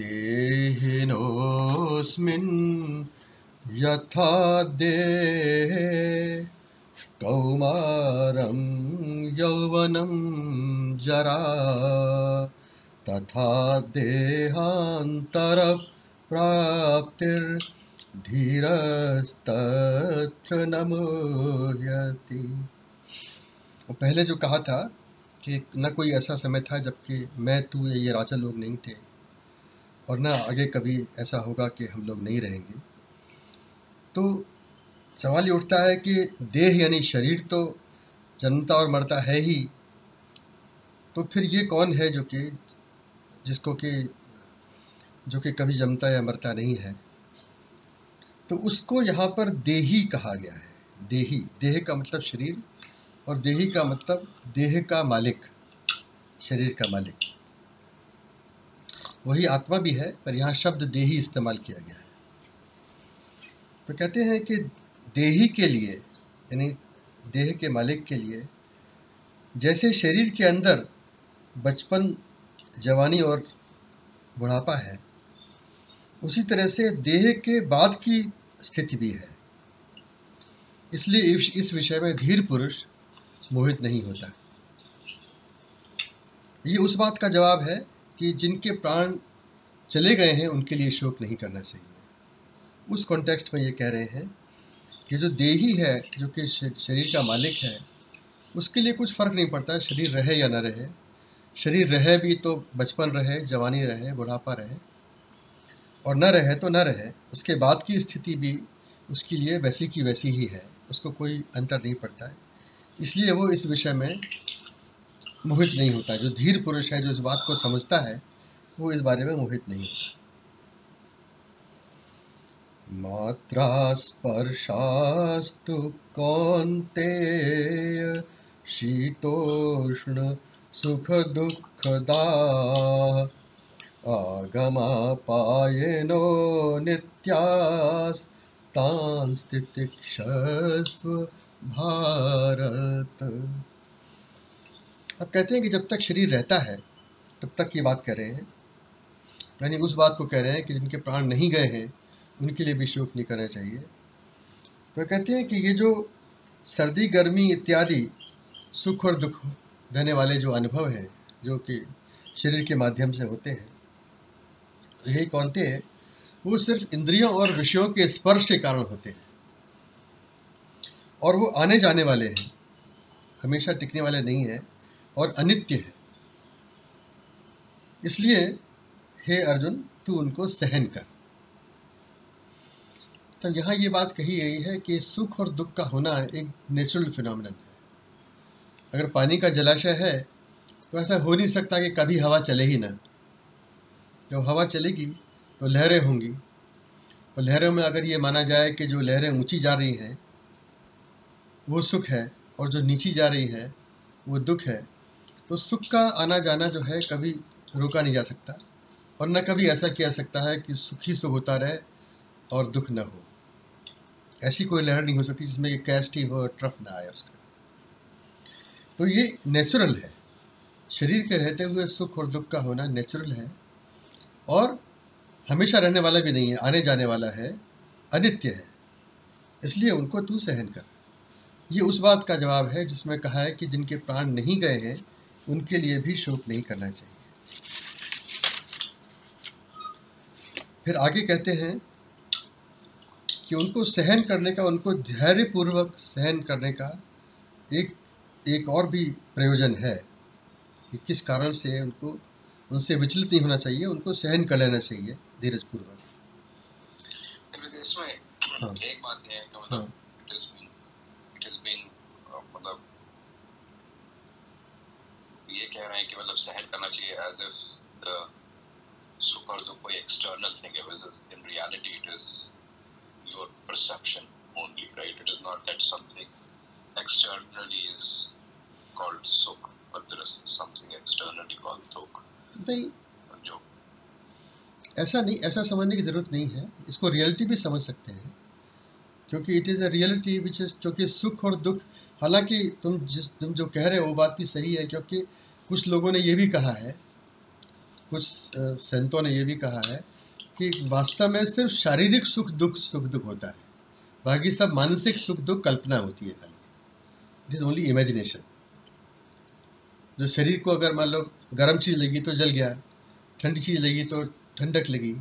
देहिनोऽस्मिन् यथा देहे कौमारं यौवनं जरा तथा देहान्तरप्राप्तिर्धीरस्तत्र न मुह्यति पहले जो कहा था कि न कोई ऐसा समय था जबकि मैं, तू, या, ये राजा लोग नहीं थे। और ना आगे कभी ऐसा होगा कि हम लोग नहीं रहेंगे। तो सवाल ये उठता है कि देह यानी शरीर तो जन्मता और मरता है ही। तो फिर ये कौन है जो कि, जिसको कि, जो कि कभी जमता या मरता नहीं है? तो उसको यहाँ पर देही कहा गया है। देही, देह का मतलब शरीर और देही का मतलब देह का मालिक, शरीर का मालिक। वही आत्मा भी है, पर यहाँ शब्द देही इस्तेमाल किया गया है। तो कहते हैं कि देही के लिए, यानी देह के मालिक के लिए, जैसे शरीर के अंदर बचपन, जवानी और बुढ़ापा है, उसी तरह से देह के बाद की स्थिति भी है। इसलिए इस विषय में धीर पुरुष मोहित नहीं होता। ये उस बात का जवाब है कि जिनके प्राण चले गए हैं, उनके लिए शोक नहीं करना चाहिए। उस कॉन्टेक्स्ट में ये कह रहे हैं कि जो देही है, जो कि शरीर का मालिक है, उसके लिए कुछ फ़र्क नहीं पड़ता, शरीर रहे या ना रहे। शरीर रहे भी तो बचपन रहे, जवानी रहे, बुढ़ापा रहे। और न रहे तो न रहे, उसके बाद की स्थिति भी उसके लिए वैसी की वैसी ही है, उसको कोई अंतर नहीं पड़ता है। इसलिए वो इस विषय में मोहित नहीं होता। जो धीर पुरुष है, जो इस बात को समझता है वो इस बारे में मोहित नहीं मात्रा स्पर्शास्तु कौन्ते शीतोष्ण सुख दुःखदा आगमापायनो नित्यास्तांस्तितिक्षस्व भारत। अब कहते हैं कि जब तक शरीर रहता है, तब तक ये बात कह रहे हैं यानी उस बात को कह रहे हैं कि जिनके प्राण नहीं गए हैं, उनके लिए भी शोक नहीं करना चाहिए। तो कहते हैं कि ये जो सर्दी, गर्मी इत्यादि, सुख और दुख देने वाले जो अनुभव हैं, जो कि शरीर के माध्यम से होते हैं तो यही कौनते हैं, वो सिर्फ़ इंद्रियों और विषयों के स्पर्श के कारण होते हैं। और वो आने जाने वाले हैं, हमेशा टिकने वाले नहीं हैं और अनित्य है। इसलिए हे अर्जुन, तू उनको सहन कर। तो यहाँ ये बात कही गई है कि सुख और दुख का होना एक नेचुरल फिनोमिनन है। अगर पानी का जलाशय है तो ऐसा हो नहीं सकता कि कभी हवा चले ही ना। जब हवा चलेगी तो लहरें होंगी। और लहरों में अगर ये माना जाए कि जो लहरें ऊँची जा रही हैं, वो सुख है, और जो नीची जा रही है, वो दुख है। तो सुख का आना जाना जो है, कभी रोका नहीं जा सकता। और न कभी ऐसा किया सकता है कि सुख सुख होता रहे और दुख न हो। ऐसी कोई लहर नहीं हो सकती जिसमें कैस्ट हो और ट्रफ ना आए उसका। तो ये नेचुरल है। शरीर के रहते हुए सुख और दुख का होना नेचुरल है और हमेशा रहने वाला भी नहीं है, आने जाने वाला है, अनित्य है। इसलिए उनको तू सहन कर। ये उस बात का जवाब है जिसमें कहा है कि जिनके प्राण नहीं गए हैं, उनके लिए भी शोक नहीं करना चाहिए। फिर आगे कहते हैं कि उनको सहन करने का उनको धैर्यपूर्वक सहन करने का एक एक और भी प्रयोजन है कि किस कारण से उनको उनसे विचलित नहीं होना चाहिए उनको सहन कर लेना चाहिए धीरज पूर्वक हाँ। एक बात है कि मतलब मतलब ये कह रहे हैं कि मतलब सहन करना चाहिए एज इफ़ द सुख और दुख कोई एक्सटर्नल थिंग है in reality it is your perception only right it is not that something externally is called sukh, but there is something externally called dukh. नहीं। जो ऐसा नहीं ऐसा समझने की ज़रूरत नहीं है। इसको रियलिटी भी समझ सकते हैं क्योंकि it is a reality which is क्योंकि सुख और दुख हालाँकि तुम जिस तुम जो कह रहे हो वो बात भी सही है क्योंकि कुछ लोगों ने ये भी कहा है कुछ संतों ने यह भी कहा है कि वास्तव में सिर्फ़ शारीरिक सुख, दुख सुख, दुख होता है। बाकी सब मानसिक सुख, दुख, कल्पना होती है खाली। इट इज़ ओनली इमेजिनेशन जो शरीर को अगर मान लो गर्म चीज़ लगी तो जल गया, ठंडी चीज़ लगी तो ठंडक लगी,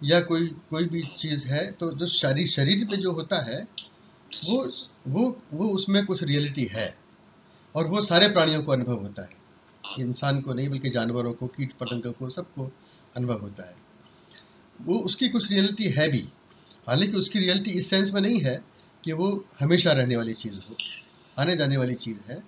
या कोई कोई भी चीज़ है तो जो शरीर शरीर पे जो होता है, वो वो वो उसमें कुछ रियलिटी है और वो सारे प्राणियों को अनुभव होता है। इंसान को नहीं, बल्कि जानवरों को कीट पतंगों को, सबको अनुभव होता है। वो उसकी कुछ रियलिटी है भी, हालाँकि उसकी रियलिटी इस सेंस में नहीं है कि वो हमेशा रहने वाली चीज़ हो, आने जाने वाली चीज़ है।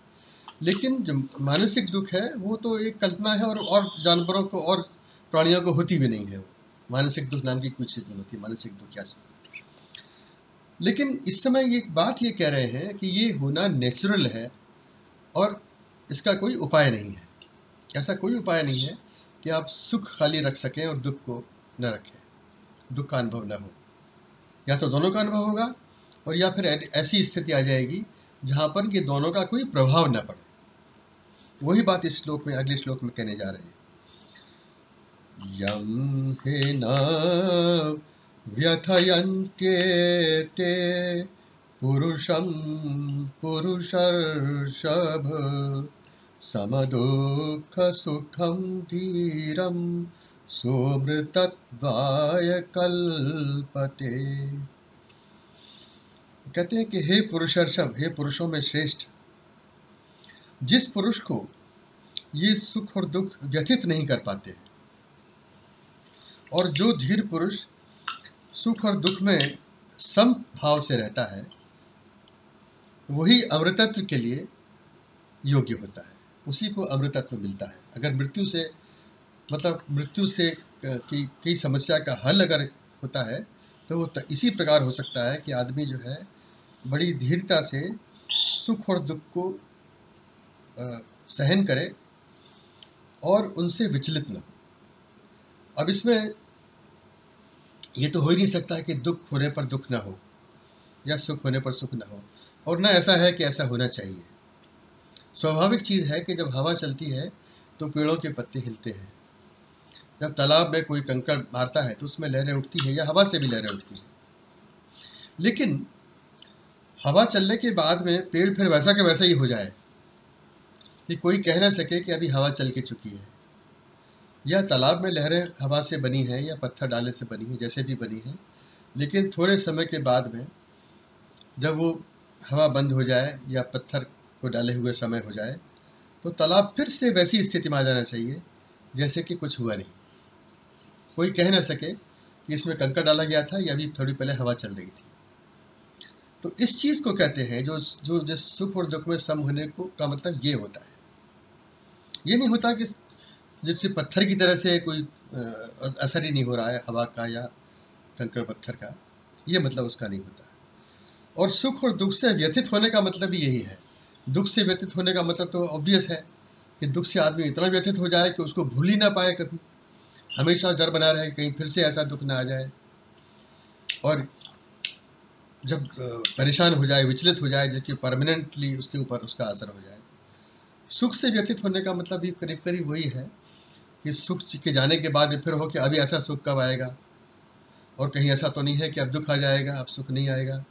लेकिन जो मानसिक दुख है, वो तो एक कल्पना है और और जानवरों को, और प्राणियों को होती भी नहीं है वो। मानसिक दुख नाम की कोई चीज़ नहीं होती, मानसिक दुख क्या सुख लेकिन इस समय ये बात ये कह रहे हैं कि ये होना नेचुरल है और इसका कोई उपाय नहीं है। ऐसा कोई उपाय नहीं है कि आप सुख खाली रख सकें और दुख को न रखें। दुख का अनुभव न हो। या तो दोनों का अनुभव होगा और या फिर ऐसी स्थिति आ जाएगी जहाँ पर कि दोनों का कोई प्रभाव न पड़े। वही बात इस श्लोक में, अगले श्लोक में कहने जा रहे हैं। यम हे न व्यथयन्त्येते पुरुषं पुरुषर्षभ। समदुःखसुखं धीरं सोमृतत्वाय कल्पते। कहते हैं कि हे पुरुषर्षभ हे पुरुषों में श्रेष्ठ, जिस पुरुष को ये सुख और दुख व्यथित नहीं कर पाते हैं, और जो धीर पुरुष सुख और दुख में सम भाव से रहता है, वही अमृतत्व के लिए योग्य होता है। उसी को अमृतत्व मिलता है। अगर मृत्यु से मतलब मृत्यु से की कई समस्या का हल अगर होता है तो वो इसी प्रकार हो सकता है कि आदमी जो है बड़ी धीरता से सुख और दुख को अ, सहन करे और उनसे विचलित न हो। अब इसमें ये तो हो ही नहीं सकता कि दुख होने पर दुख ना हो या सुख होने पर सुख ना हो और ना ऐसा है कि ऐसा होना चाहिए। स्वाभाविक चीज़ है कि जब हवा चलती है तो पेड़ों के पत्ते हिलते हैं। जब तालाब में कोई कंकड़ मारता है तो उसमें लहरें उठती हैं या हवा से भी लहरें उठती हैं। लेकिन हवा चलने के बाद में पेड़ फिर वैसा के वैसा ही हो जाए कि कोई कह ना सके कि अभी हवा चल के चुकी है। यह तालाब में लहरें हवा से बनी हैं या पत्थर डालने से बनी हैं, जैसे भी बनी हैं, लेकिन थोड़े समय के बाद में जब वो हवा बंद हो जाए या पत्थर को डाले हुए समय हो जाए तो तालाब फिर से वैसी स्थिति में आ जाना चाहिए, जैसे कि कुछ हुआ नहीं। कोई कह ना सके कि इसमें कंकड़ डाला गया था या अभी थोड़ी पहले हवा चल रही थी। तो इस चीज़ को कहते हैं, जो जो जिस सुख और दुख में सम होने को, का मतलब ये होता है। ये नहीं होता कि जैसे पत्थर की तरह से कोई असर ही नहीं हो रहा है हवा का या कंकड़ पत्थर का, ये मतलब उसका नहीं होता। और सुख और दुख से व्यथित होने का मतलब भी यही है। दुख से व्यथित होने का मतलब तो ऑब्वियस है कि दुख से आदमी इतना व्यथित हो जाए कि उसको भूल ही ना पाए कभी। हमेशा डर बना रहे कहीं फिर से ऐसा दुख ना आ जाए। और जब परेशान हो जाए, विचलित हो जाए, जबकि परमानेंटली उसके ऊपर उसका असर हो जाए। सुख से व्यथित होने का मतलब भी करीब करीब वही है कि सुख के जाने के बाद फिर हो कि अभी ऐसा सुख कब आएगा? और कहीं ऐसा तो नहीं है कि अब दुख आ जाएगा, अब सुख नहीं आएगा।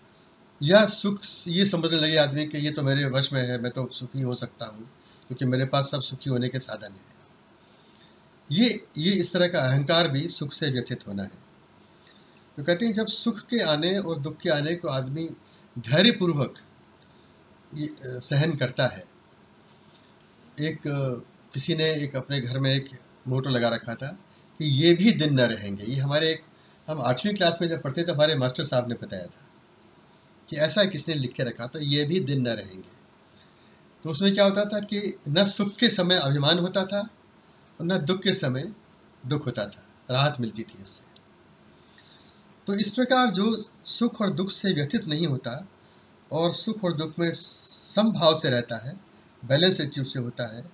या सुख ये समझने लगे आदमी कि ये तो मेरे वश में है, मैं तो सुखी हो सकता हूँ, क्योंकि मेरे पास सब सुखी होने के साधन हैं। ये ये इस तरह का अहंकार भी सुख से व्यथित होना है। तो कहते हैं, जब सुख के आने और दुख के आने को आदमी धैर्यपूर्वक सहन करता है। एक किसी ने एक अपने घर में एक मोटो लगा रखा था कि ये भी दिन न रहेंगे। ये हमारे एक, हम आठवीं क्लास में जब पढ़ते थे, हमारे मास्टर साहब ने बताया था। कि ऐसा किसने लिख के रखा था, ये भी दिन न रहेंगे। तो उसमें क्या होता था कि न सुख के समय अभिमान होता था और न दुख के समय दुख होता था, राहत मिलती थी इससे। तो इस प्रकार जो सुख और दुख से व्यथित नहीं होता और सुख और दुख में समभाव से रहता है बैलेंस एटीट्यूड से होता है,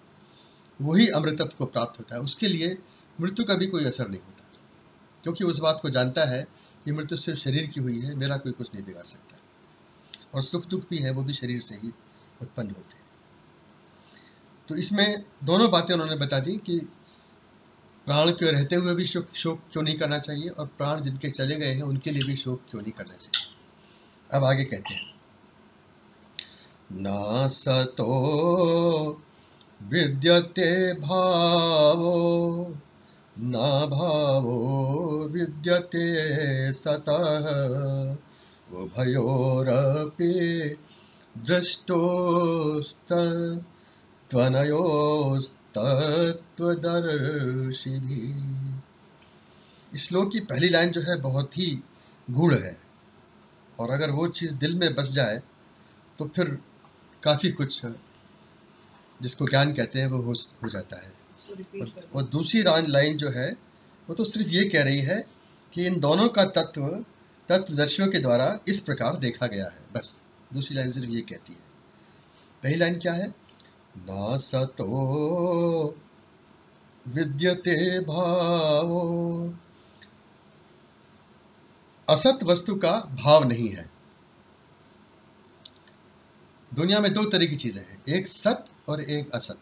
वही अमृतत्व को प्राप्त होता है। उसके लिए मृत्यु का भी कोई असर नहीं होता। क्योंकि उस बात को जानता है कि मृत्यु सिर्फ़ शरीर की हुई है, मेरा कोई कुछ नहीं बिगाड़ सकता। और सुख दुख भी है, वो भी शरीर से ही उत्पन्न होते हैं। तो इसमें दोनों बातें उन्होंने बता दी कि प्राण के रहते हुए भी शोक शोक क्यों नहीं करना चाहिए और प्राण जिनके चले गए हैं, उनके लिए भी शोक क्यों नहीं करना चाहिए? अब आगे कहते हैं। न सतो विद्यते भावो, न भावो विद्यते सतः। उभयोरपि दृष्टोस्तत्वदर्शिभिः इस श्लोक की पहली लाइन जो है बहुत ही गूढ़ है। और अगर वो चीज़ दिल में बस जाए तो फिर काफ़ी कुछ जिसको ज्ञान कहते हैं वो हो हो जाता है। और, और दूसरी लाइन जो है वो तो सिर्फ़ ये कह रही है कि इन दोनों का तत्व तत्वदर्शियों के द्वारा इस प्रकार देखा गया है। बस, दूसरी लाइन सिर्फ़ ये कहती है। पहली लाइन क्या है? न सतो विद्यते भावो। असत वस्तु का भाव नहीं है। दुनिया में दो तरह की चीज़ें हैं, एक सत और एक असत।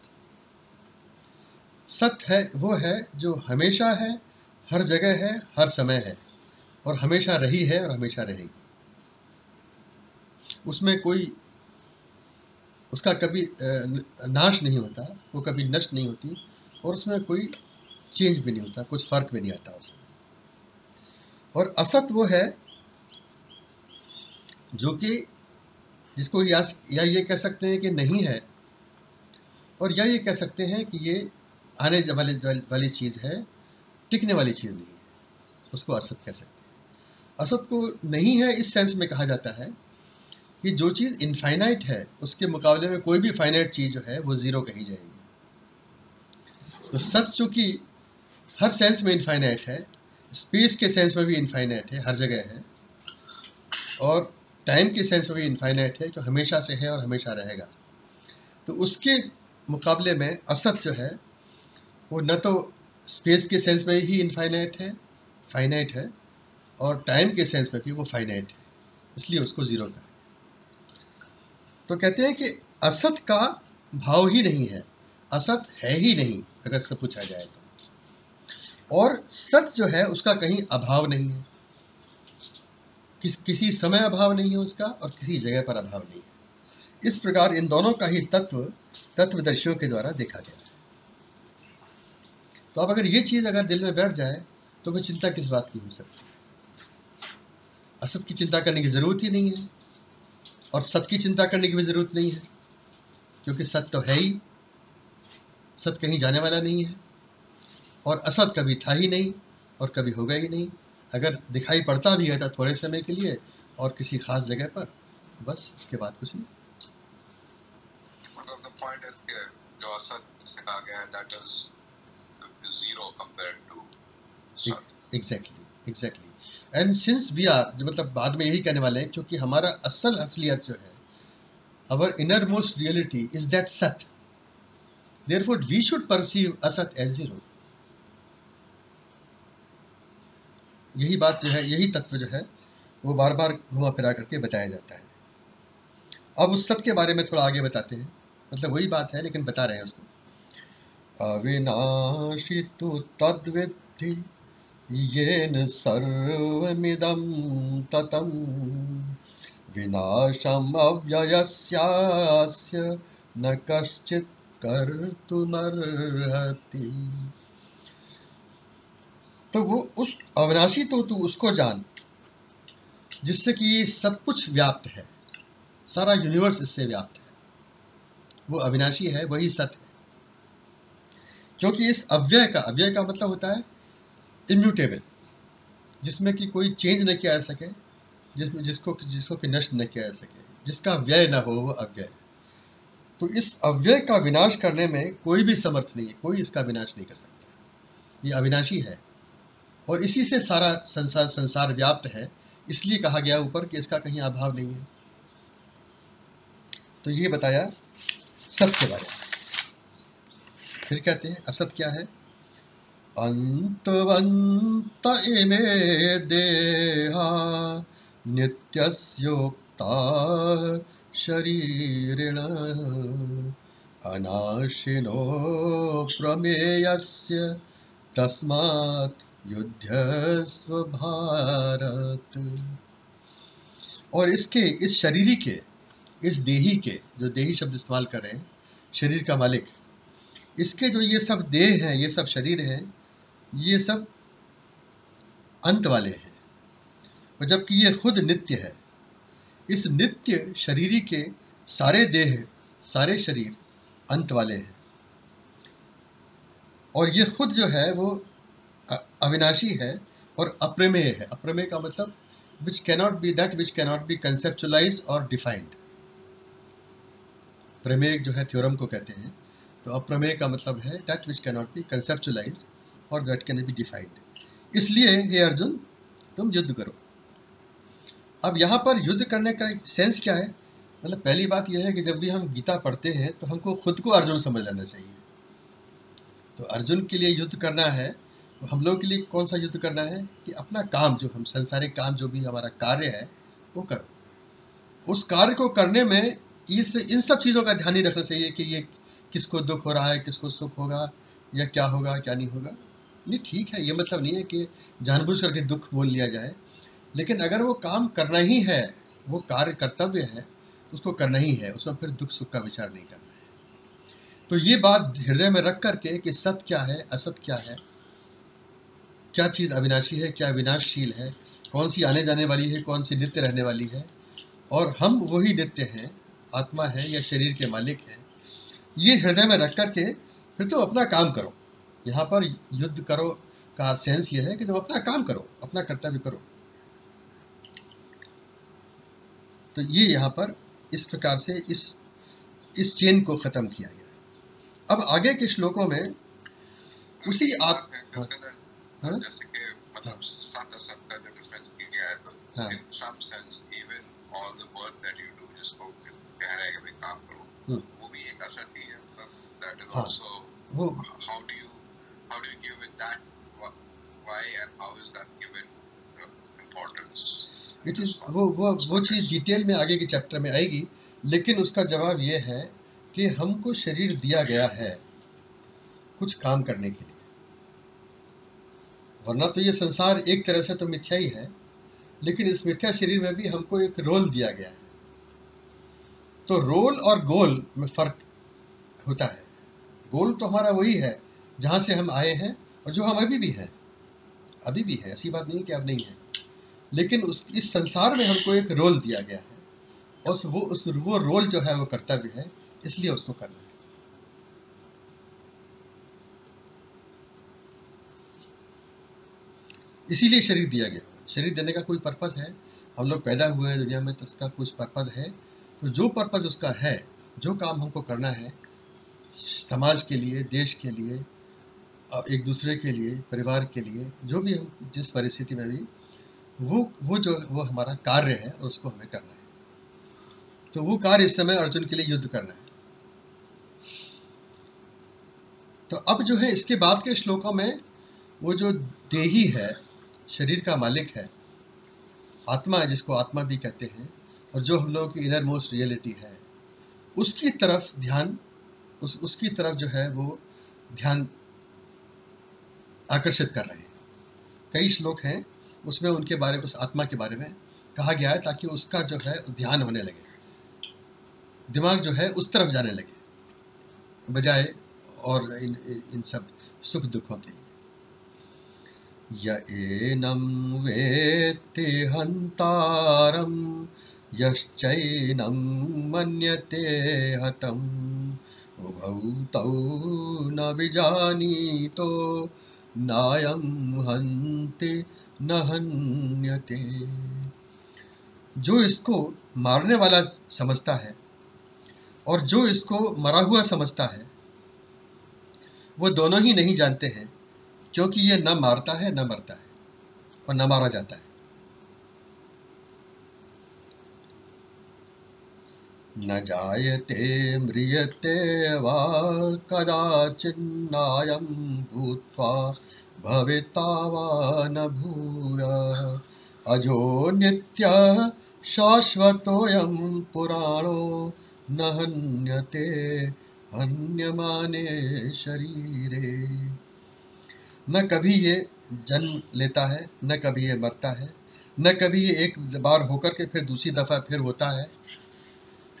सत है, वो है जो हमेशा है, हर जगह है, हर समय है। और हमेशा रही है और हमेशा रहेगी। उसमें कोई, उसका कभी नाश नहीं होता, वो कभी नष्ट नहीं होती और उसमें कोई चेंज भी नहीं होता, कुछ फ़र्क भी नहीं आता उसमें और असत वो है जो कि, जिसको या या ये कह सकते हैं कि नहीं है और या ये कह सकते हैं कि ये आने वाले, वाली चीज़ है, टिकने वाली चीज़ नहीं है, उसको असत कह सकते हैं। असत को नहीं है इस सेंस में कहा जाता है कि जो चीज़ इनफाइनाइट है, उसके मुकाबले में कोई भी फाइनाइट चीज़ जो है, वो ज़ीरो कही जाएगी। तो सत चूँकि हर सेंस में इनफाइनाइट है स्पेस के सेंस में भी इनफाइनाइट है, हर जगह है, और टाइम के सेंस में भी इनफाइनाइट है, जो हमेशा से है और हमेशा रहेगा। तो उसके मुकाबले में असत जो है, वो न तो स्पेस के सेंस में ही इनफाइनाइट है फाइनाइट है और टाइम के सेंस में भी वो फाइनाइट है, इसलिए उसको ज़ीरो का तो कहते हैं कि असत का भाव ही नहीं है, असत है ही नहीं, अगर से पूछा जाए तो। और सत जो है, उसका कहीं अभाव नहीं है। किस, किसी समय अभाव नहीं है उसका और किसी जगह पर अभाव नहीं है। इस प्रकार इन दोनों का ही तत्व, तत्वदर्शियों के द्वारा देखा गया है। तो अब अगर ये चीज़ अगर दिल में बैठ जाए तो फिर चिंता किस बात की हो सकती है? असत की चिंता करने की ज़रूरत ही नहीं है और सत की चिंता करने की भी ज़रूरत नहीं है क्योंकि सत तो है ही। सत कहीं जाने वाला नहीं है और असत कभी था ही नहीं और कभी होगा ही नहीं। अगर दिखाई पड़ता भी है तो थोड़े समय के लिए और किसी खास जगह पर बस उसके बाद कुछ नहीं। मतलब कि जो असत से कहा गया है सत। Exactly exactly and since we are जो मतलब बाद में यही कहने वाले हैं, क्योंकि हमारा असल असलियत जो है our inner most reality is that सत। Therefore we should perceive असत एज ज़ीरो यही बात जो है, यही तत्व जो है, वो बार बार घुमा फिरा करके बताया जाता है। अब उस सत के बारे में थोड़ा आगे बताते हैं। मतलब वही बात है, लेकिन बता रहे हैं उसको। अविनाशी तो तद्विद्धि। येन सर्वमिदं ततं विनाशम् अव्ययस्यास्य न कश्चित् कर्तुमर्हति। तो वो उस अविनाशी तो तू उसको जान, जिससे कि सब कुछ व्याप्त है, सारा यूनिवर्स इससे व्याप्त है। वो अविनाशी है, वही सत्य क्योंकि इस अव्यय का अव्यय का मतलब होता है इम्यूटेबल जिसमें कि कोई चेंज न किया जा सके जिसमें जिसको जिसको कि नष्ट न किया जा सके, जिसका व्यय ना हो वो अव्यय। तो इस अव्यय का विनाश करने में कोई भी समर्थ नहीं है, कोई इसका विनाश नहीं कर सकता। ये अविनाशी है। और इसी से सारा संसार संसार व्याप्त है, इसलिए कहा गया ऊपर कि इसका कहीं अभाव नहीं है। तो ये बताया सत्य के बारे। में फिर कहते हैं असत क्या है? अन्तवन्त इमे देहा नित्यस्योक्ता शरीरिण। अनाशिनो प्रमेयस्य तस्मात् युद्धस्व भारत और इसके, इस शरीरी के, इस देही के, जो देही शब्द इस्तेमाल कर रहे हैं, शरीर का मालिक, इसके जो ये सब देह हैं, ये सब शरीर हैं ये सब अंत वाले हैं। और जबकि ये खुद नित्य है, इस नित्य शरीरी के सारे देह, सारे शरीर अंत वाले हैं। और ये खुद जो है वो अविनाशी है और अप्रमेय है। अप्रमेय का मतलब which cannot be that which cannot be conceptualize और डिफाइंड प्रमेय जो है थ्योरम को कहते हैं तो अप्रमेय का मतलब है that which cannot be conceptualize और दैट कैन बी डिफाइंड इसलिए, हे अर्जुन, तुम युद्ध करो। अब यहाँ पर युद्ध करने का सेंस क्या है? मतलब पहली बात यह है कि जब भी हम गीता पढ़ते हैं तो हमको खुद को अर्जुन समझ लेना चाहिए। तो अर्जुन के लिए युद्ध करना है तो हम लोगों के लिए कौन सा युद्ध करना है? कि अपना काम जो हम, संसारिक काम जो भी हमारा कार्य है, वो करो। उस कार्य को करने में इस, इन सब चीज़ों का ध्यान ही रखना चाहिए कि ये किसको दुख हो रहा है, किसको सुख होगा, या क्या होगा, क्या नहीं होगा। नहीं, ठीक है, ये मतलब नहीं है कि जानबूझ करके दुख मोल लिया जाए, लेकिन अगर वो काम करना ही है, वो कार्य कर्तव्य है तो उसको करना ही है, उसमें फिर दुख सुख का विचार नहीं करना है। तो ये बात हृदय में रख करके कि सत्य क्या है, असत क्या है, क्या चीज़ अविनाशी है, क्या विनाशशील है, कौन सी आने जाने वाली है, कौन सी नित्य रहने वाली है, और हम वही नित्य हैं, आत्मा है या शरीर के मालिक हैं, ये हृदय में रख करके फिर तो अपना काम करो। यहाँ पर युद्ध करो का सेंस ये है कि तुम अपना काम करो अपना कर्तव्य करो तो ये यहाँ पर इस प्रकार से इस इस चेन को ख़त्म किया गया अब आगे के श्लोकों में उसी आत्म हाँ, हाँ? जैसे कि मतलब सात सात का जो डिफरेंस किया है तो हाँ. जिसको कह रहे हैं कि काम करो. वो भी एक असर ही है मतलब that is हाँ. also वो how do you how do you give it that why and how is that given importance? It is वो वो वो चीज़ डिटेल में आगे के चैप्टर में आएगी, लेकिन उसका जवाब ये है कि हमको शरीर दिया गया है कुछ काम करने के लिए। वरना तो ये संसार एक तरह से तो मिथ्या ही है, लेकिन इस मिथ्या शरीर में भी हमको एक रोल दिया गया है। तो रोल और गोल में फ़र्क होता है। गोल तो हमारा वही है, जहाँ से हम आए हैं और जो हम अभी भी हैं, अभी भी है, ऐसी बात नहीं कि अब नहीं है, लेकिन उस, इस संसार में हमको एक रोल दिया गया है, और वो, उस, वो रोल जो है, वो कर्तव्य है, इसलिए उसको करना है। इसीलिए शरीर दिया गया शरीर देने का कोई पर्पज़ है? हम लोग पैदा हुए हैं, दुनिया में तो उसका कुछ पर्पज़ है। तो जो पर्पज़ उसका है, जो काम हमको करना है, समाज के लिए, देश के लिए एक दूसरे के लिए, परिवार के लिए, जो भी हम जिस परिस्थिति में भी, वो वो जो, वो हमारा कार्य है और उसको हमें करना है। तो वो कार्य इस समय अर्जुन के लिए युद्ध करना है। तो अब जो है, इसके बाद के श्लोकों में, वो जो देही है, शरीर का मालिक है, आत्मा है, जिसको आत्मा भी कहते हैं, और जो हम लोगों की इनर मोस्ट रियलिटी है, उसकी तरफ़ ध्यान, उस, उसकी तरफ़ जो है, वो ध्यान आकर्षित कर रहे हैं। कई श्लोक हैं, उसमें उनके बारे में उस आत्मा के बारे में कहा गया है ताकि उसका जो है ध्यान होने लगे। दिमाग जो है उस तरफ़ जाने लगे, बजाय और इन इन सब सुख दुखों के य एनं वेत्ति हन्तारं यश्चैनं मन्यते हतम् उभौ तौ न विजानीतो नायं हन्ते न हन्यते जो इसको मारने वाला समझता है और जो इसको मरा हुआ समझता है, वो दोनों ही नहीं जानते हैं, क्योंकि ये न मारता है, न मरता है और न मारा जाता है। न जायते म्रियते वा कदाचिन्नायं भूत्वा भविता वा न भूय। अजो नित्यः शाश्वतोऽयं पुराणो न हन्यते हन्यमाने शरीरे। न कभी ये जन्म लेता है, न कभी ये मरता है, न कभी ये एक बार होकर के फिर दूसरी दफ़ा फिर होता है।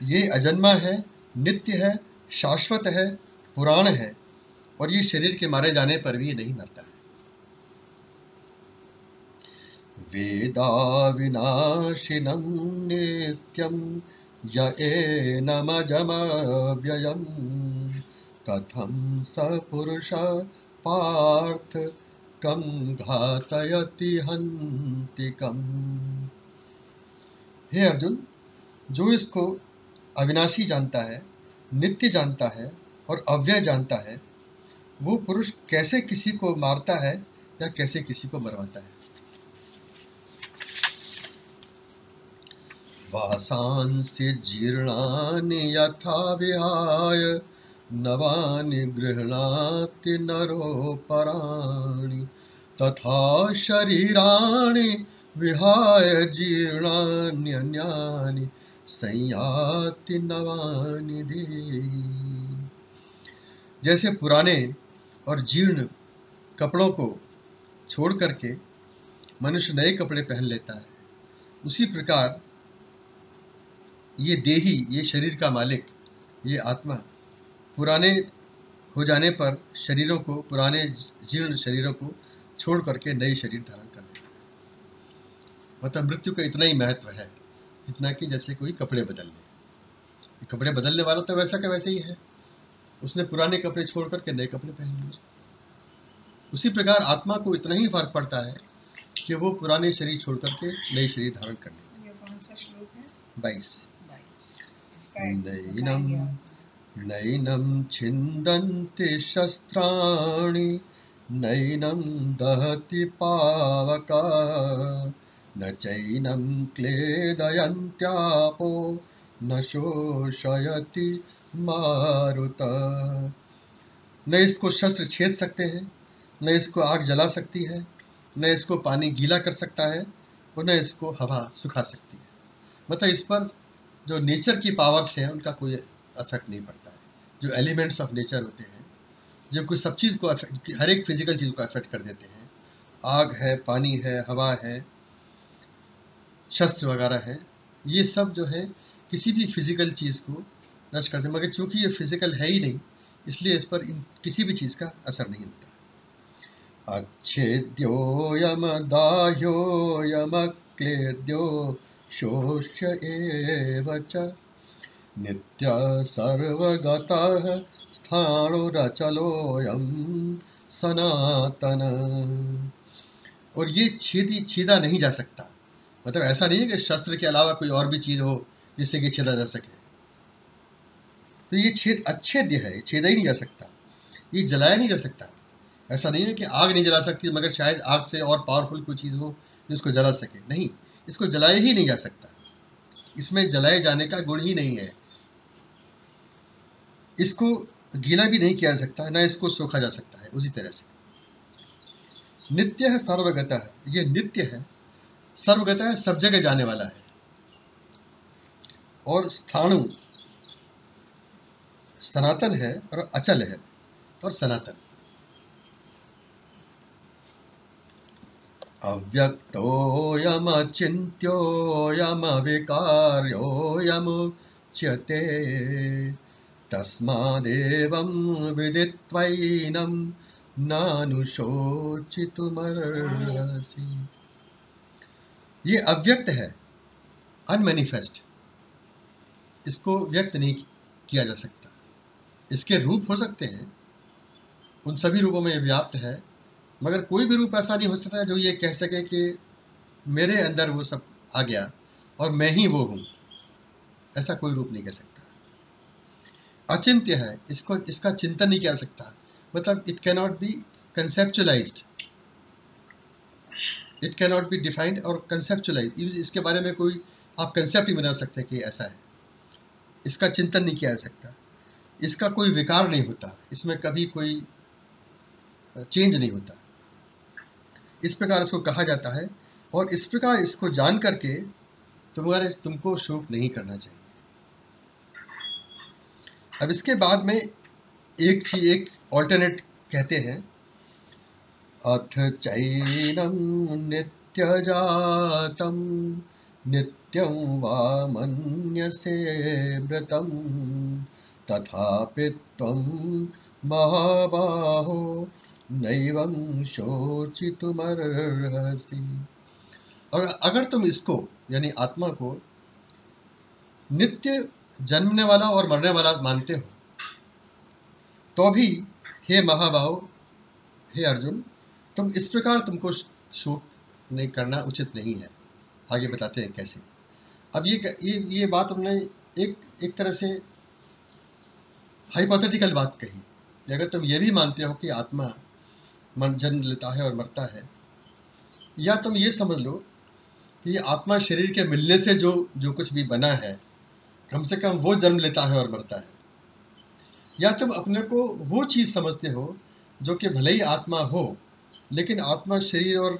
ये अजन्मा है, नित्य है, शाश्वत है, पुराण है और ये शरीर के मारे जाने पर भी नहीं मरता। है वेदा विनाशिनं नित्यं य एनमजमव्ययं कथं स पुरुष पार्थ कम घातयति हंतिकम हे अर्जुन, जो इसको अविनाशी जानता है, नित्य जानता है और अव्यय जानता है, वो पुरुष कैसे किसी को मारता है या कैसे किसी को मरवाता है? वासांस्य जीर्णानि यथा विहाय, नवानि गृह्णाति नरोपराणि तथा शरीराणि विहाय जीर्णान्यन्यानि। संयाति नवानि दे जैसे पुराने और जीर्ण कपड़ों को छोड़ करके मनुष्य नए कपड़े पहन लेता है, उसी प्रकार ये देही, ये शरीर का मालिक, ये आत्मा पुराने हो जाने पर शरीरों को, पुराने जीर्ण शरीरों को छोड़ करके नए शरीर धारण कर लेता है। मतलब मृत्यु का इतना ही महत्व है। जितना कि जैसे कोई कपड़े बदल ले कपड़े बदलने वाला तो वैसा का वैसे ही है। उसने पुराने कपड़े छोड़ करके नए कपड़े पहन लिए। उसी प्रकार आत्मा को इतना ही फ़र्क पड़ता है कि वो पुराने शरीर छोड़ करके नई शरीर धारण कर ले बाईस। नैनं नैनं छिन्दन्ति शस्त्राणि नैनं दहति पावका न चैनं क्लेदयन्त्यापो, न शोषयति मारुत। न इसको शस्त्र छेद सकते हैं, न इसको आग जला सकती है, न इसको पानी गीला कर सकता है, और न इसको हवा सुखा सकती है। मतलब इस पर जो नेचर की पावर्स हैं, उनका कोई अफेक्ट नहीं पड़ता है। जो एलिमेंट्स ऑफ़ नेचर होते हैं, जो कोई सब चीज़ को अफेक्ट हर एक फ़िज़िकल चीज़ को अफेक्ट कर देते हैं। आग है, पानी है, हवा है शस्त्र वगैरह है, ये सब जो है किसी भी फ़िज़िकल चीज़ को नष्ट करते हैं मगर चूँकि ये फ़िज़िकल है ही नहीं, इसलिए इस पर इन किसी भी चीज़ का असर नहीं होता। अच्छेद्योयम दाह्योयम क्लेद्यो शोष्य एव च। नित्य सर्वगतः स्थाणुरचलोऽयं सनातन। और ये छेदी छेदा नहीं जा सकता। मतलब ऐसा नहीं है कि शस्त्र के अलावा कोई और भी चीज़ हो जिससे कि छेदा जा सके। तो ये छेद अच्छेद्य है छेदा ही नहीं जा सकता। ये जलाया नहीं जा सकता। ऐसा नहीं है कि आग नहीं जला सकती, मगर शायद आग से और पावरफुल कोई चीज़ हो जिसको जला सके। नहीं, इसको जलाया ही नहीं जा सकता। इसमें जलाए जाने का गुण ही नहीं है। इसको गीला भी नहीं किया जा सकता, ना इसको सोखा जा सकता है, उसी तरह से। नित्य है सर्वगत है ये नित्य है। सर्वगत है, सब जगह जाने वाला है। और स्थाणु सनातन है और अचल है और सनातन। अव्यक्तोऽयमचिन्त्योऽयमविकार्योऽयमुच्यते तस्मादेवं विदित्वैनं नानुशोचितुमर्हसि। ये अव्यक्त है अनमेनिफेस्ट इसको व्यक्त नहीं किया जा सकता। इसके रूप हो सकते हैं, उन सभी रूपों में व्याप्त है, मगर कोई भी रूप ऐसा नहीं हो सकता जो ये कह सके कि मेरे अंदर वो सब आ गया और मैं ही वो हूँ। ऐसा कोई रूप नहीं कह सकता। अचिंत्य है, इसको, इसका चिंतन नहीं किया सकता। मतलब it cannot be conceptualized it cannot be defined और कंसेप्चुलाइज इसके बारे में कोई आप कंसेप्ट ही बना सकते कि ऐसा है। इसका चिंतन नहीं किया जा सकता। इसका कोई विकार नहीं होता। इसमें कभी कोई चेंज नहीं होता। इस प्रकार इसको कहा जाता है और इस प्रकार इसको जान करके तुम्हारे, तुमको शोक नहीं करना चाहिए। अब इसके बाद में एक चीज़, एक ऑल्टरनेट कहते हैं। अथ चैनं नित्यजातं, नित्यं वा मन्यसे व्रतं। तथापि त्वं महाबाहो, नैवं शोचितुमर्हसि। अगर तुम इसको, यानी आत्मा को, नित्य जन्मने वाला और मरने वाला मानते हो तो भी हे महाबाहो, हे अर्जुन तुम इस प्रकार तुमको शोक नहीं करना उचित नहीं है। आगे बताते हैं कैसे। अब ये ये ये बात हमने एक एक तरह से हाइपोथेटिकल बात कही अगर तुम ये भी मानते हो कि आत्मा मन, जन्म लेता है और मरता है, या तुम ये समझ लो कि आत्मा शरीर के मिलने से जो जो कुछ भी बना है, कम से कम वो जन्म लेता है और मरता है। या तुम अपने को वो चीज़ समझते हो जो कि भले ही आत्मा हो लेकिन आत्मा, शरीर और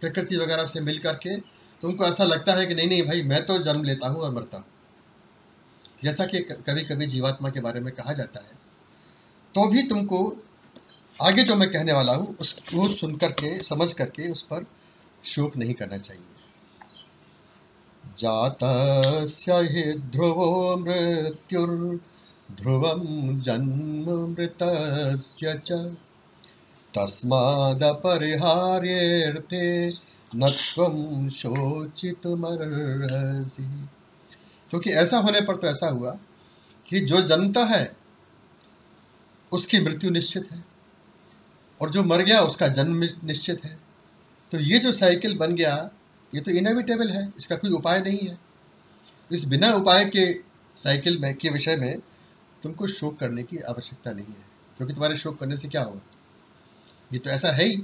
प्रकृति वगैरह से मिल करके तुमको ऐसा लगता है कि नहीं नहीं भाई, मैं तो जन्म लेता हूँ और मरता हूँ। जैसा कि कभी कभी जीवात्मा के बारे में कहा जाता है तो भी तुमको आगे जो मैं कहने वाला हूँ उसको सुन करके समझ करके उस पर शोक नहीं करना चाहिए। जातस्य हि ध्रुवो मृत्युर्ध्रुवं जन्म मृतस्य तस्मादपरिहार्येऽर्थे न त्वं शोचितुमर्हसि। क्योंकि ऐसा होने पर तो ऐसा हुआ कि जो जनता है, उसकी मृत्यु निश्चित है और जो मर गया, उसका जन्म निश्चित है। तो ये जो साइकिल बन गया, ये तो इनएविटेबल है, इसका कोई उपाय नहीं है। इस बिना उपाय के साइकिल में, के विषय में तुमको शोक करने की आवश्यकता नहीं है। क्योंकि तुम्हारे शोक करने से क्या होगा? ये तो ऐसा है ही।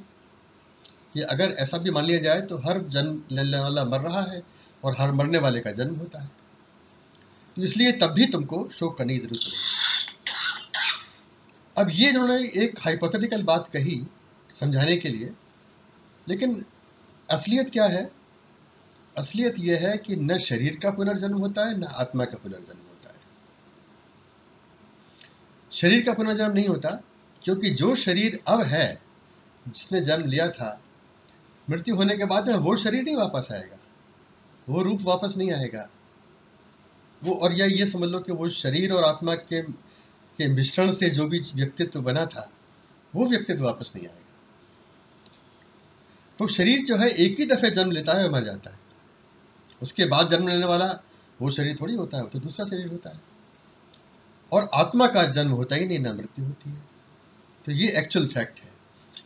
कि अगर ऐसा भी मान लिया जाए तो हर जन्म लेने वाला मर रहा है और हर मरने वाले का जन्म होता है। तो इसलिए तब भी तुमको शोक करने की ज़रूरत नहीं। अब ये इन्होंने एक हाइपोथेटिकल बात कही समझाने के लिए, लेकिन असलियत क्या है? असलियत यह है कि न शरीर का पुनर्जन्म होता है, न आत्मा का पुनर्जन्म होता है। शरीर का पुनर्जन्म नहीं होता, क्योंकि जो शरीर अब है जिसने जन्म लिया था, मृत्यु होने के बाद में वो शरीर नहीं वापस आएगा। वो रूप वापस नहीं आएगा। वो, और या ये समझ लो कि वो शरीर और आत्मा के के मिश्रण से जो भी व्यक्तित्व बना था, वो व्यक्तित्व वापस नहीं आएगा। तो शरीर जो है, एक ही दफ़े जन्म लेता है मर जाता है। उसके बाद जन्म लेने वाला, वो शरीर थोड़ी होता है, वो तो दूसरा शरीर होता है। और आत्मा का जन्म होता ही नहीं, ना मृत्यु होती है। तो ये एक्चुअल फैक्ट है।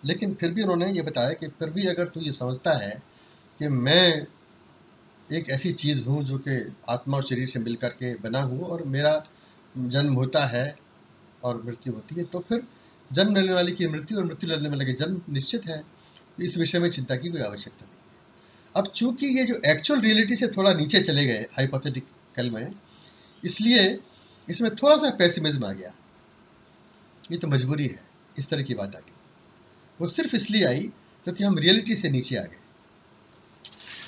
लेकिन फिर भी उन्होंने ये बताया कि फिर भी अगर तू ये समझता है कि मैं एक ऐसी चीज़ हूँ जो कि आत्मा और शरीर से मिल करके बना हूँ और मेरा जन्म होता है और मृत्यु होती है तो फिर जन्म लेने वाले की मृत्यु और मृत्यु लेने वाले की जन्म निश्चित है। इस विषय में चिंता की कोई आवश्यकता नहीं। अब चूँकि ये जो एक्चुअल रियलिटी से थोड़ा नीचे चले गए हाइपोथेटिकल में, इसलिए इसमें थोड़ा सा पैसिमिज्म आ गया। ये तो मजबूरी है, इस तरह की बात आ गई। वो सिर्फ़ इसलिए आई क्योंकि हम रियलिटी से नीचे आ गए।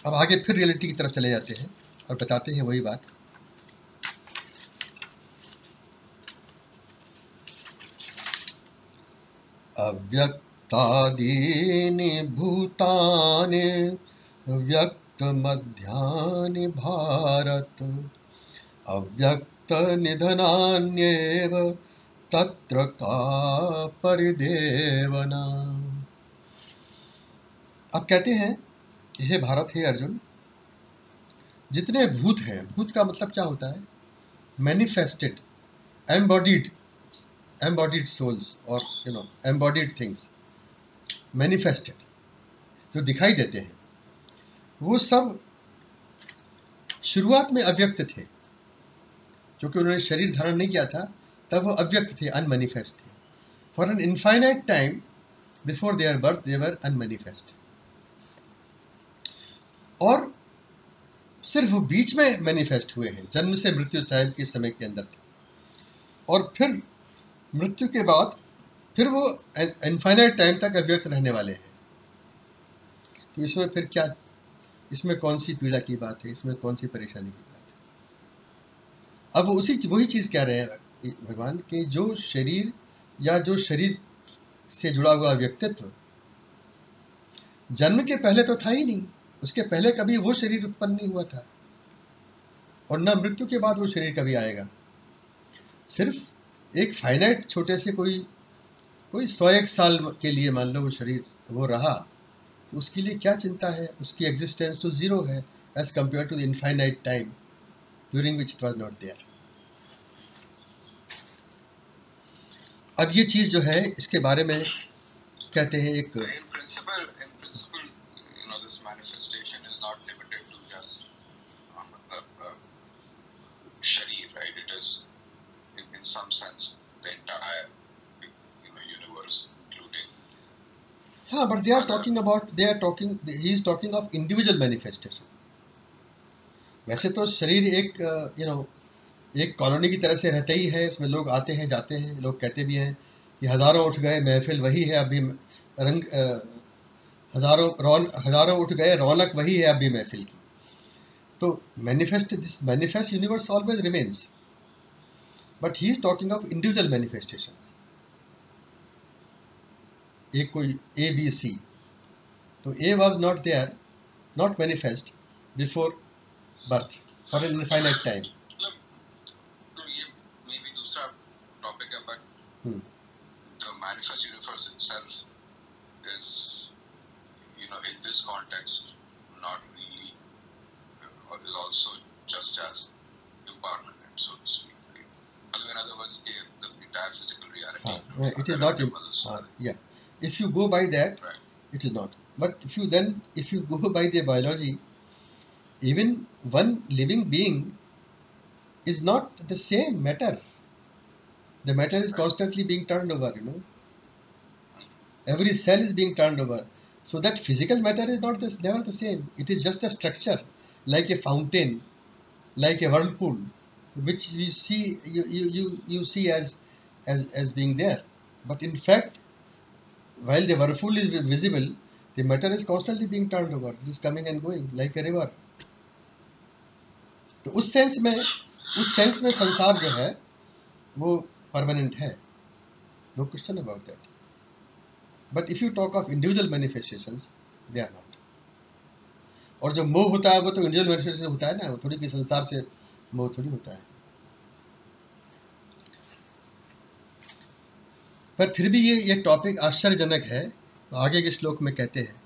अब आगे फिर रियलिटी की तरफ़ चले जाते हैं और बताते हैं वही बात। अव्यक्तादीनि भूतानि, व्यक्तमध्यानि भारत, अव्यक्तनिधनान्येव तत्र का परिदेवना। अब कहते हैं हे भारत, हे अर्जुन, जितने भूत हैं, भूत का मतलब क्या होता है? मैनिफेस्टेड एम्बॉडीड एम्बॉडीड सोल्स और you know embodied things manifested जो दिखाई देते हैं, वो सब शुरुआत में अव्यक्त थे, क्योंकि उन्होंने शरीर धारण नहीं किया था तब वो अव्यक्त थे अनमैनिफेस्ट थे। For an infinite time before their birth they were unmanifest और सिर्फ़ बीच में मैनिफेस्ट हुए हैं, जन्म से मृत्यु, चाहे के समय के अंदर थे। और फिर मृत्यु के बाद, फिर वो इनफाइनाइट टाइम तक अव्यक्त रहने वाले हैं। तो इसमें फिर क्या, इसमें कौन सी पीड़ा की बात है, इसमें कौन सी परेशानी की बात है? अब उसी, वही चीज़ कह रहे हैं भगवान के जो शरीर या जो शरीर से जुड़ा हुआ व्यक्तित्व जन्म के पहले तो था ही नहीं। उसके पहले कभी वो शरीर उत्पन्न नहीं हुआ था। और न मृत्यु के बाद वो शरीर कभी आएगा। सिर्फ़ एक फाइनाइट छोटे से कोई कोई सौ एक साल के लिए मान लो वो शरीर वो रहा तो उसके लिए क्या चिंता है? उसकी एग्जिस्टेंस तो ज़ीरो है as compare to the infinite time during which it was not there अब ये चीज़ जो है इसके बारे में कहते हैं एक हाँ but they are talking about they are talking he is talking of individual manifestation वैसे तो शरीर एक uh, यू नो एक कॉलोनी की तरह से रहता ही है, इसमें लोग आते हैं, जाते हैं, लोग कहते भी हैं कि हज़ारों उठ गए, महफिल वही है, अभी रंग हज़ारों रौन, हज़ारों उठ गए, रौनक वही है अभी महफिल की। तो manifest this manifest universe always remains but he is talking of individual manifestations एक कोई ए बी सी तो A was not there not manifest before birth for an infinite time Hmm. the manifest universe itself is you know in this context not really uh, or is also just as impermanent so to speak in other words the, the entire physical reality हाँ, it is not im- animals, हाँ, yeah. If you go by that right. it is not. But if you then if you go by the biology even one living being is not the same matter the matter is constantly being turned over you know every cell is being turned over so that physical matter is not this never the same it is just a structure like a fountain like a whirlpool which you see you you, you, you see as as as being there but in fact while the whirlpool is visible, the matter is constantly being turned over. It is coming and going like a river. तो उस sense में उस sense में संसार जो है वो permanent है। No question about that but if you talk of individual manifestations they are not और जो मोह होता है, वो तो इंडिविजुअल मैनिफेस्टेशन होता है ना, वो थोड़ी कि संसार से मोह थोड़ी होता है। पर फिर भी ये ये टॉपिक आश्चर्यजनक है तो आगे के श्लोक में कहते हैं।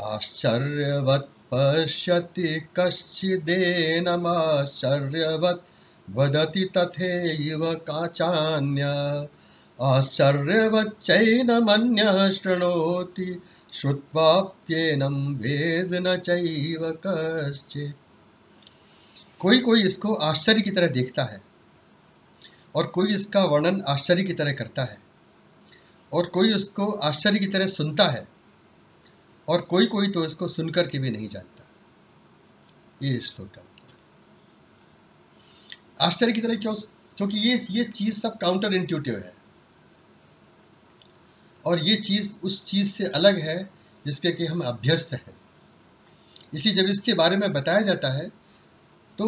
आश्चर्यवत् पश्यति कश्चिदेनमाश्चर्यवत् वदति तथैव काचान्य। आश्चर्यवच्चैनमन्यः शृणोति, श्रुत्वाप्येनं वेद न चैव कश्चित्। कोई कोई इसको आश्चर्य की तरह देखता है और कोई इसका वर्णन आश्चर्य की तरह करता है और कोई उसको आश्चर्य की तरह सुनता है और कोई कोई तो इसको सुनकर के भी नहीं जानता। ये श्लोक है। आश्चर्य की तरह क्यों? क्योंकि ये ये चीज़ सब काउंटर इंट्यूटिव है। और ये चीज़ उस चीज़ से अलग है जिसके कि हम अभ्यस्त हैं। इसलिए जब इसके बारे में बताया जाता है तो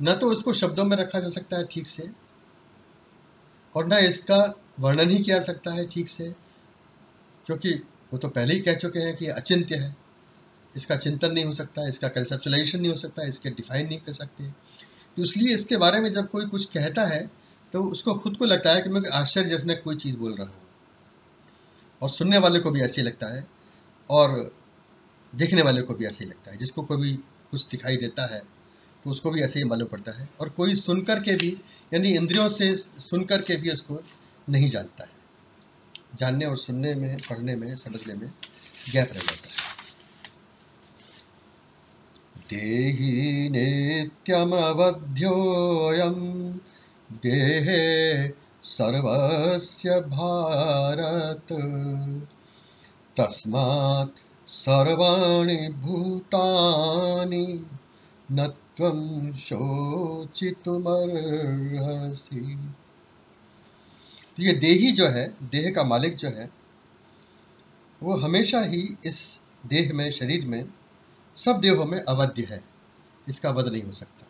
न तो इसको शब्दों में रखा जा सकता है ठीक से, और न इसका वर्णन ही किया सकता है ठीक से, क्योंकि वो तो पहले ही कह चुके हैं कि अचिंत्य है। इसका चिंतन नहीं हो सकता, इसका कंसेप्चुलाइजेशन नहीं हो सकता, इसके डिफाइन नहीं कर सकते। तो इसलिए इसके बारे में जब कोई कुछ कहता है तो उसको खुद को लगता है कि मैं आश्चर्य आश्चर्यजनक कोई चीज़ बोल रहा हूँ। और सुनने वाले को भी ऐसे लगता है, और देखने वाले को भी ऐसे ही लगता है। जिसको कभी कुछ दिखाई देता है तो उसको भी ऐसे ही मालूम पड़ता है। और कोई सुन कर के भी, यानी इंद्रियों से सुन कर के भी उसको नहीं जानता है। जानने और सुनने में, पढ़ने में, समझने में गैप रह जाता है। देही नित्यमवध्योऽयं देहे सर्वस्य भारत। तस्मात् सर्वाणि भूतानि न त्वं शोचितुमर्हसि। तो ये देही जो है, देह का मालिक जो है, वो हमेशा ही इस देह में, शरीर में सब देहों में अवध्य है। इसका वध नहीं हो सकता।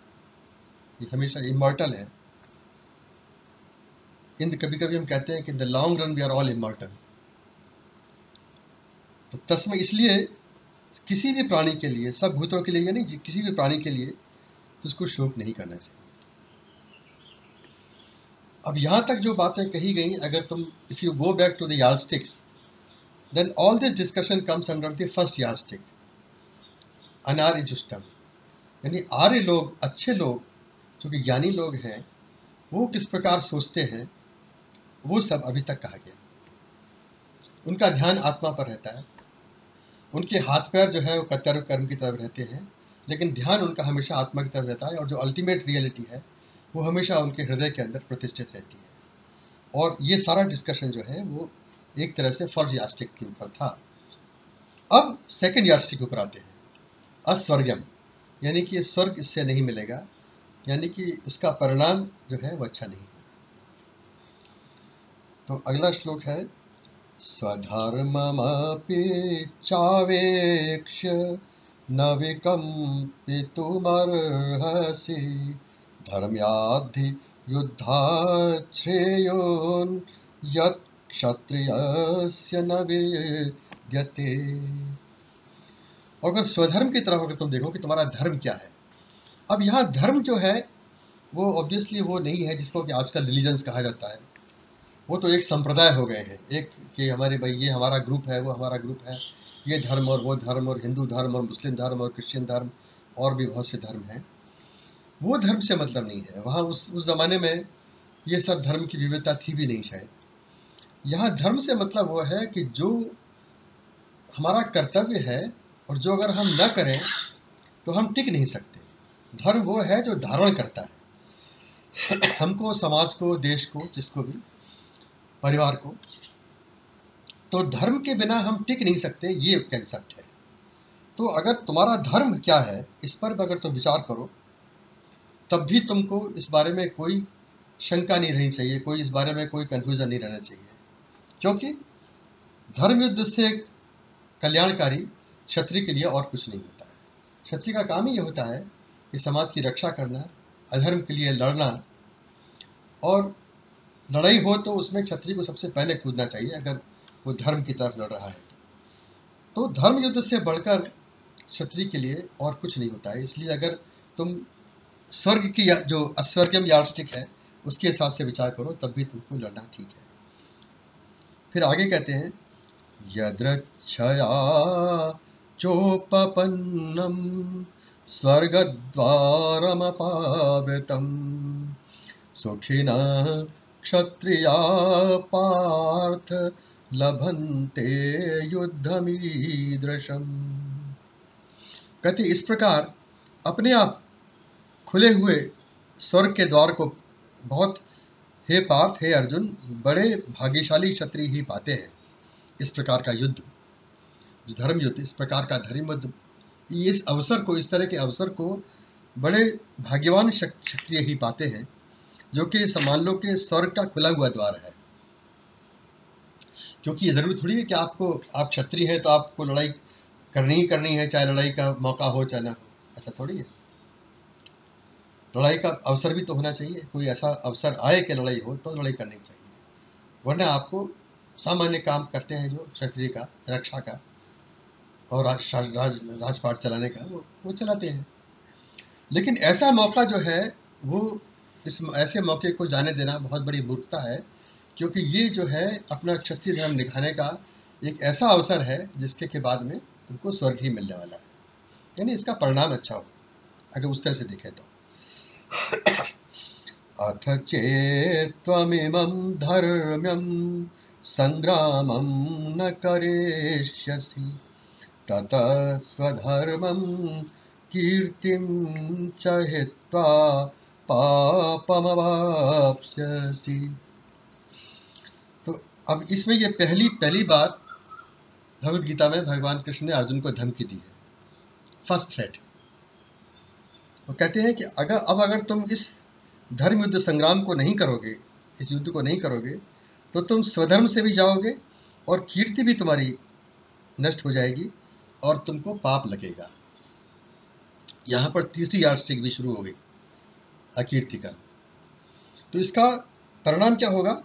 ये हमेशा इमॉर्टल है। इन कभी कभी हम कहते हैं कि in the long run we are all immortal तो तस्म इसलिए किसी भी प्राणी के लिए, सब भूतों के लिए, यानी किसी भी प्राणी के लिए तो उसको शोक नहीं करना चाहिए। अब यहाँ तक जो बातें कही गई, अगर तुम if you go back to the yardsticks then all this discussion comes under the first yardstick अनार इजुष्टम यानी आर्य लोग, अच्छे लोग, जो कि ज्ञानी लोग हैं, वो किस प्रकार सोचते हैं, वो सब अभी तक कहा गया। उनका ध्यान आत्मा पर रहता है। उनके हाथ पैर जो है, वो कर्तव्य कर्म की तरफ़ रहते हैं, लेकिन ध्यान उनका हमेशा आत्मा की तरफ़ रहता है और जो अल्टीमेट रियलिटी है, वो हमेशा उनके हृदय के अंदर प्रतिष्ठित रहती है। और ये सारा डिस्कशन जो है, वो एक तरह से फ़र्ज़ यास्टिक के ऊपर था। अब सेकेंड यास्टिक के ऊपर आते हैं। अस्वर्गम, यानी कि स्वर्ग इससे नहीं मिलेगा, यानी कि उसका परिणाम जो है वो अच्छा नहीं तो अगला श्लोक है, स्वधर्ममपि चावेक्ष न विकम्पितुमर्हसि धर्म्याद्धि युद्धाश्रेयोन् यत् क्षत्रियस्य न विद्यते। अगर स्वधर्म की तरफ़ अगर तुम देखो कि तुम्हारा धर्म क्या है, अब यहाँ धर्म जो है, वो ऑब्वियसली वो नहीं है जिसको कि आजकल रिलीजन्स कहा जाता है। वो तो एक संप्रदाय हो गए हैं। एक कि हमारे भाई, ये हमारा ग्रुप है, वो हमारा ग्रुप है। ये धर्म और वो धर्म और हिंदू धर्म और मुस्लिम धर्म और क्रिश्चियन धर्म और भी बहुत से धर्म हैं। वो धर्म से मतलब नहीं है। वहाँ उस उस ज़माने में ये सब धर्म की विविधता थी भी नहीं शायद। यहाँ धर्म से मतलब वो है कि जो हमारा कर्तव्य है और जो अगर हम न करें तो हम टिक नहीं सकते। धर्म वो है जो धारण करता है। हमको, समाज को, देश को, जिसको भी, परिवार को तो धर्म के बिना हम टिक नहीं सकते, ये कंसेप्ट है। तो अगर तुम्हारा धर्म क्या है, इस पर अगर तुम विचार करो, तब भी तुमको इस बारे में कोई शंका नहीं रहनी चाहिए, कोई इस बारे में कोई कन्फ्यूज़न नहीं रहना चाहिए। क्योंकि धर्म युद्ध से कल्याणकारी क्षत्रिय के लिए और कुछ नहीं होता। क्षत्रिय का काम ही ये होता है कि समाज की रक्षा करना, अधर्म के लिए लड़ना और लड़ाई हो तो उसमें क्षत्रिय को सबसे पहले कूदना चाहिए अगर वो धर्म की तरफ़ लड़ रहा है। तो धर्म युद्ध से बढ़कर क्षत्रिय के लिए और कुछ नहीं होता है। इसलिए अगर तुम स्वर्ग की जो अस्वर्गम यार्डस्टिक है, उसके हिसाब से विचार करो, तब भी तुमको लड़ना ठीक है। फिर आगे कहते हैं यदृक्षया चोपपन्नम स्वर्गद्वारमपावृतम। सुखिन क्षत्रिया पार्थ लभंते युद्धमीदृशम। कहते इस प्रकार अपने आप खुले हुए स्वर्ग के द्वार को बहुत हे पार्थ, हे अर्जुन, बड़े भाग्यशाली क्षत्रिय ही पाते हैं। इस प्रकार का युद्ध। धर्म युद्ध इस प्रकार का धर्म युद्ध इस अवसर को, इस तरह के अवसर को बड़े भाग्यवान क्षत्रिय ही पाते हैं, जो कि समान लो के स्वर्ग का खुला हुआ द्वार है। क्योंकि ये ज़रूरी थोड़ी है कि आपको, आप क्षत्रिय हैं तो आपको लड़ाई करनी ही करनी है, चाहे लड़ाई का मौका हो, चाहे ना हो। ऐसा थोड़ी है। लड़ाई का अवसर भी तो होना चाहिए। कोई ऐसा अवसर आए कि लड़ाई हो तो लड़ाई करनी चाहिए। वरना आपको सामान्य काम करते हैं जो क्षत्रिय का, रक्षा का। और राज राज, राजपाट चलाने का, वो वो चलाते हैं। लेकिन ऐसा मौका जो है, वो इस ऐसे मौके को जाने देना बहुत बड़ी मूर्खता है, क्योंकि ये जो है, अपना क्षत्रिय धर्म निभाने का एक ऐसा अवसर है, जिसके, के बाद में तुमको स्वर्ग ही मिलने वाला है। यानी इसका परिणाम अच्छा हो अगर उस तरह से देखें तो। अथ चेत्त्वमिमं धर्म्यं सङ्ग्रामं न करिष्यसि। ततः स्वधर्मं कीर्तिं च हित्वा तो अब इसमें ये पहली पहली बात भगवद गीता में भगवान कृष्ण ने अर्जुन को धमकी दी है। फ़र्स्ट थ्रेट वो कहते हैं कि अगर, अब अगर तुम इस धर्म युद्ध संग्राम को नहीं करोगे, इस युद्ध को नहीं करोगे तो तुम स्वधर्म से भी जाओगे और कीर्ति भी तुम्हारी नष्ट हो जाएगी। और तुमको पाप लगेगा। यहाँ पर तीसरी यार्डस्टिक भी शुरू हो गई अकीर्ति का तो इसका परिणाम क्या होगा?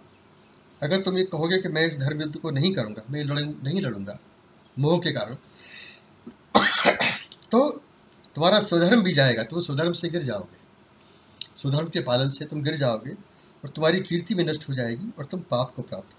अगर तुम ये कहोगे कि मैं इस धर्म युद्ध को नहीं करूँगा, मैं लड़, नहीं लड़ूँगा, मोह के कारण तो तुम्हारा स्वधर्म भी जाएगा, तुम स्वधर्म से गिर जाओगे। स्वधर्म के पालन से तुम गिर जाओगे और तुम्हारी कीर्ति भी नष्ट हो जाएगी और तुम पाप को प्राप्त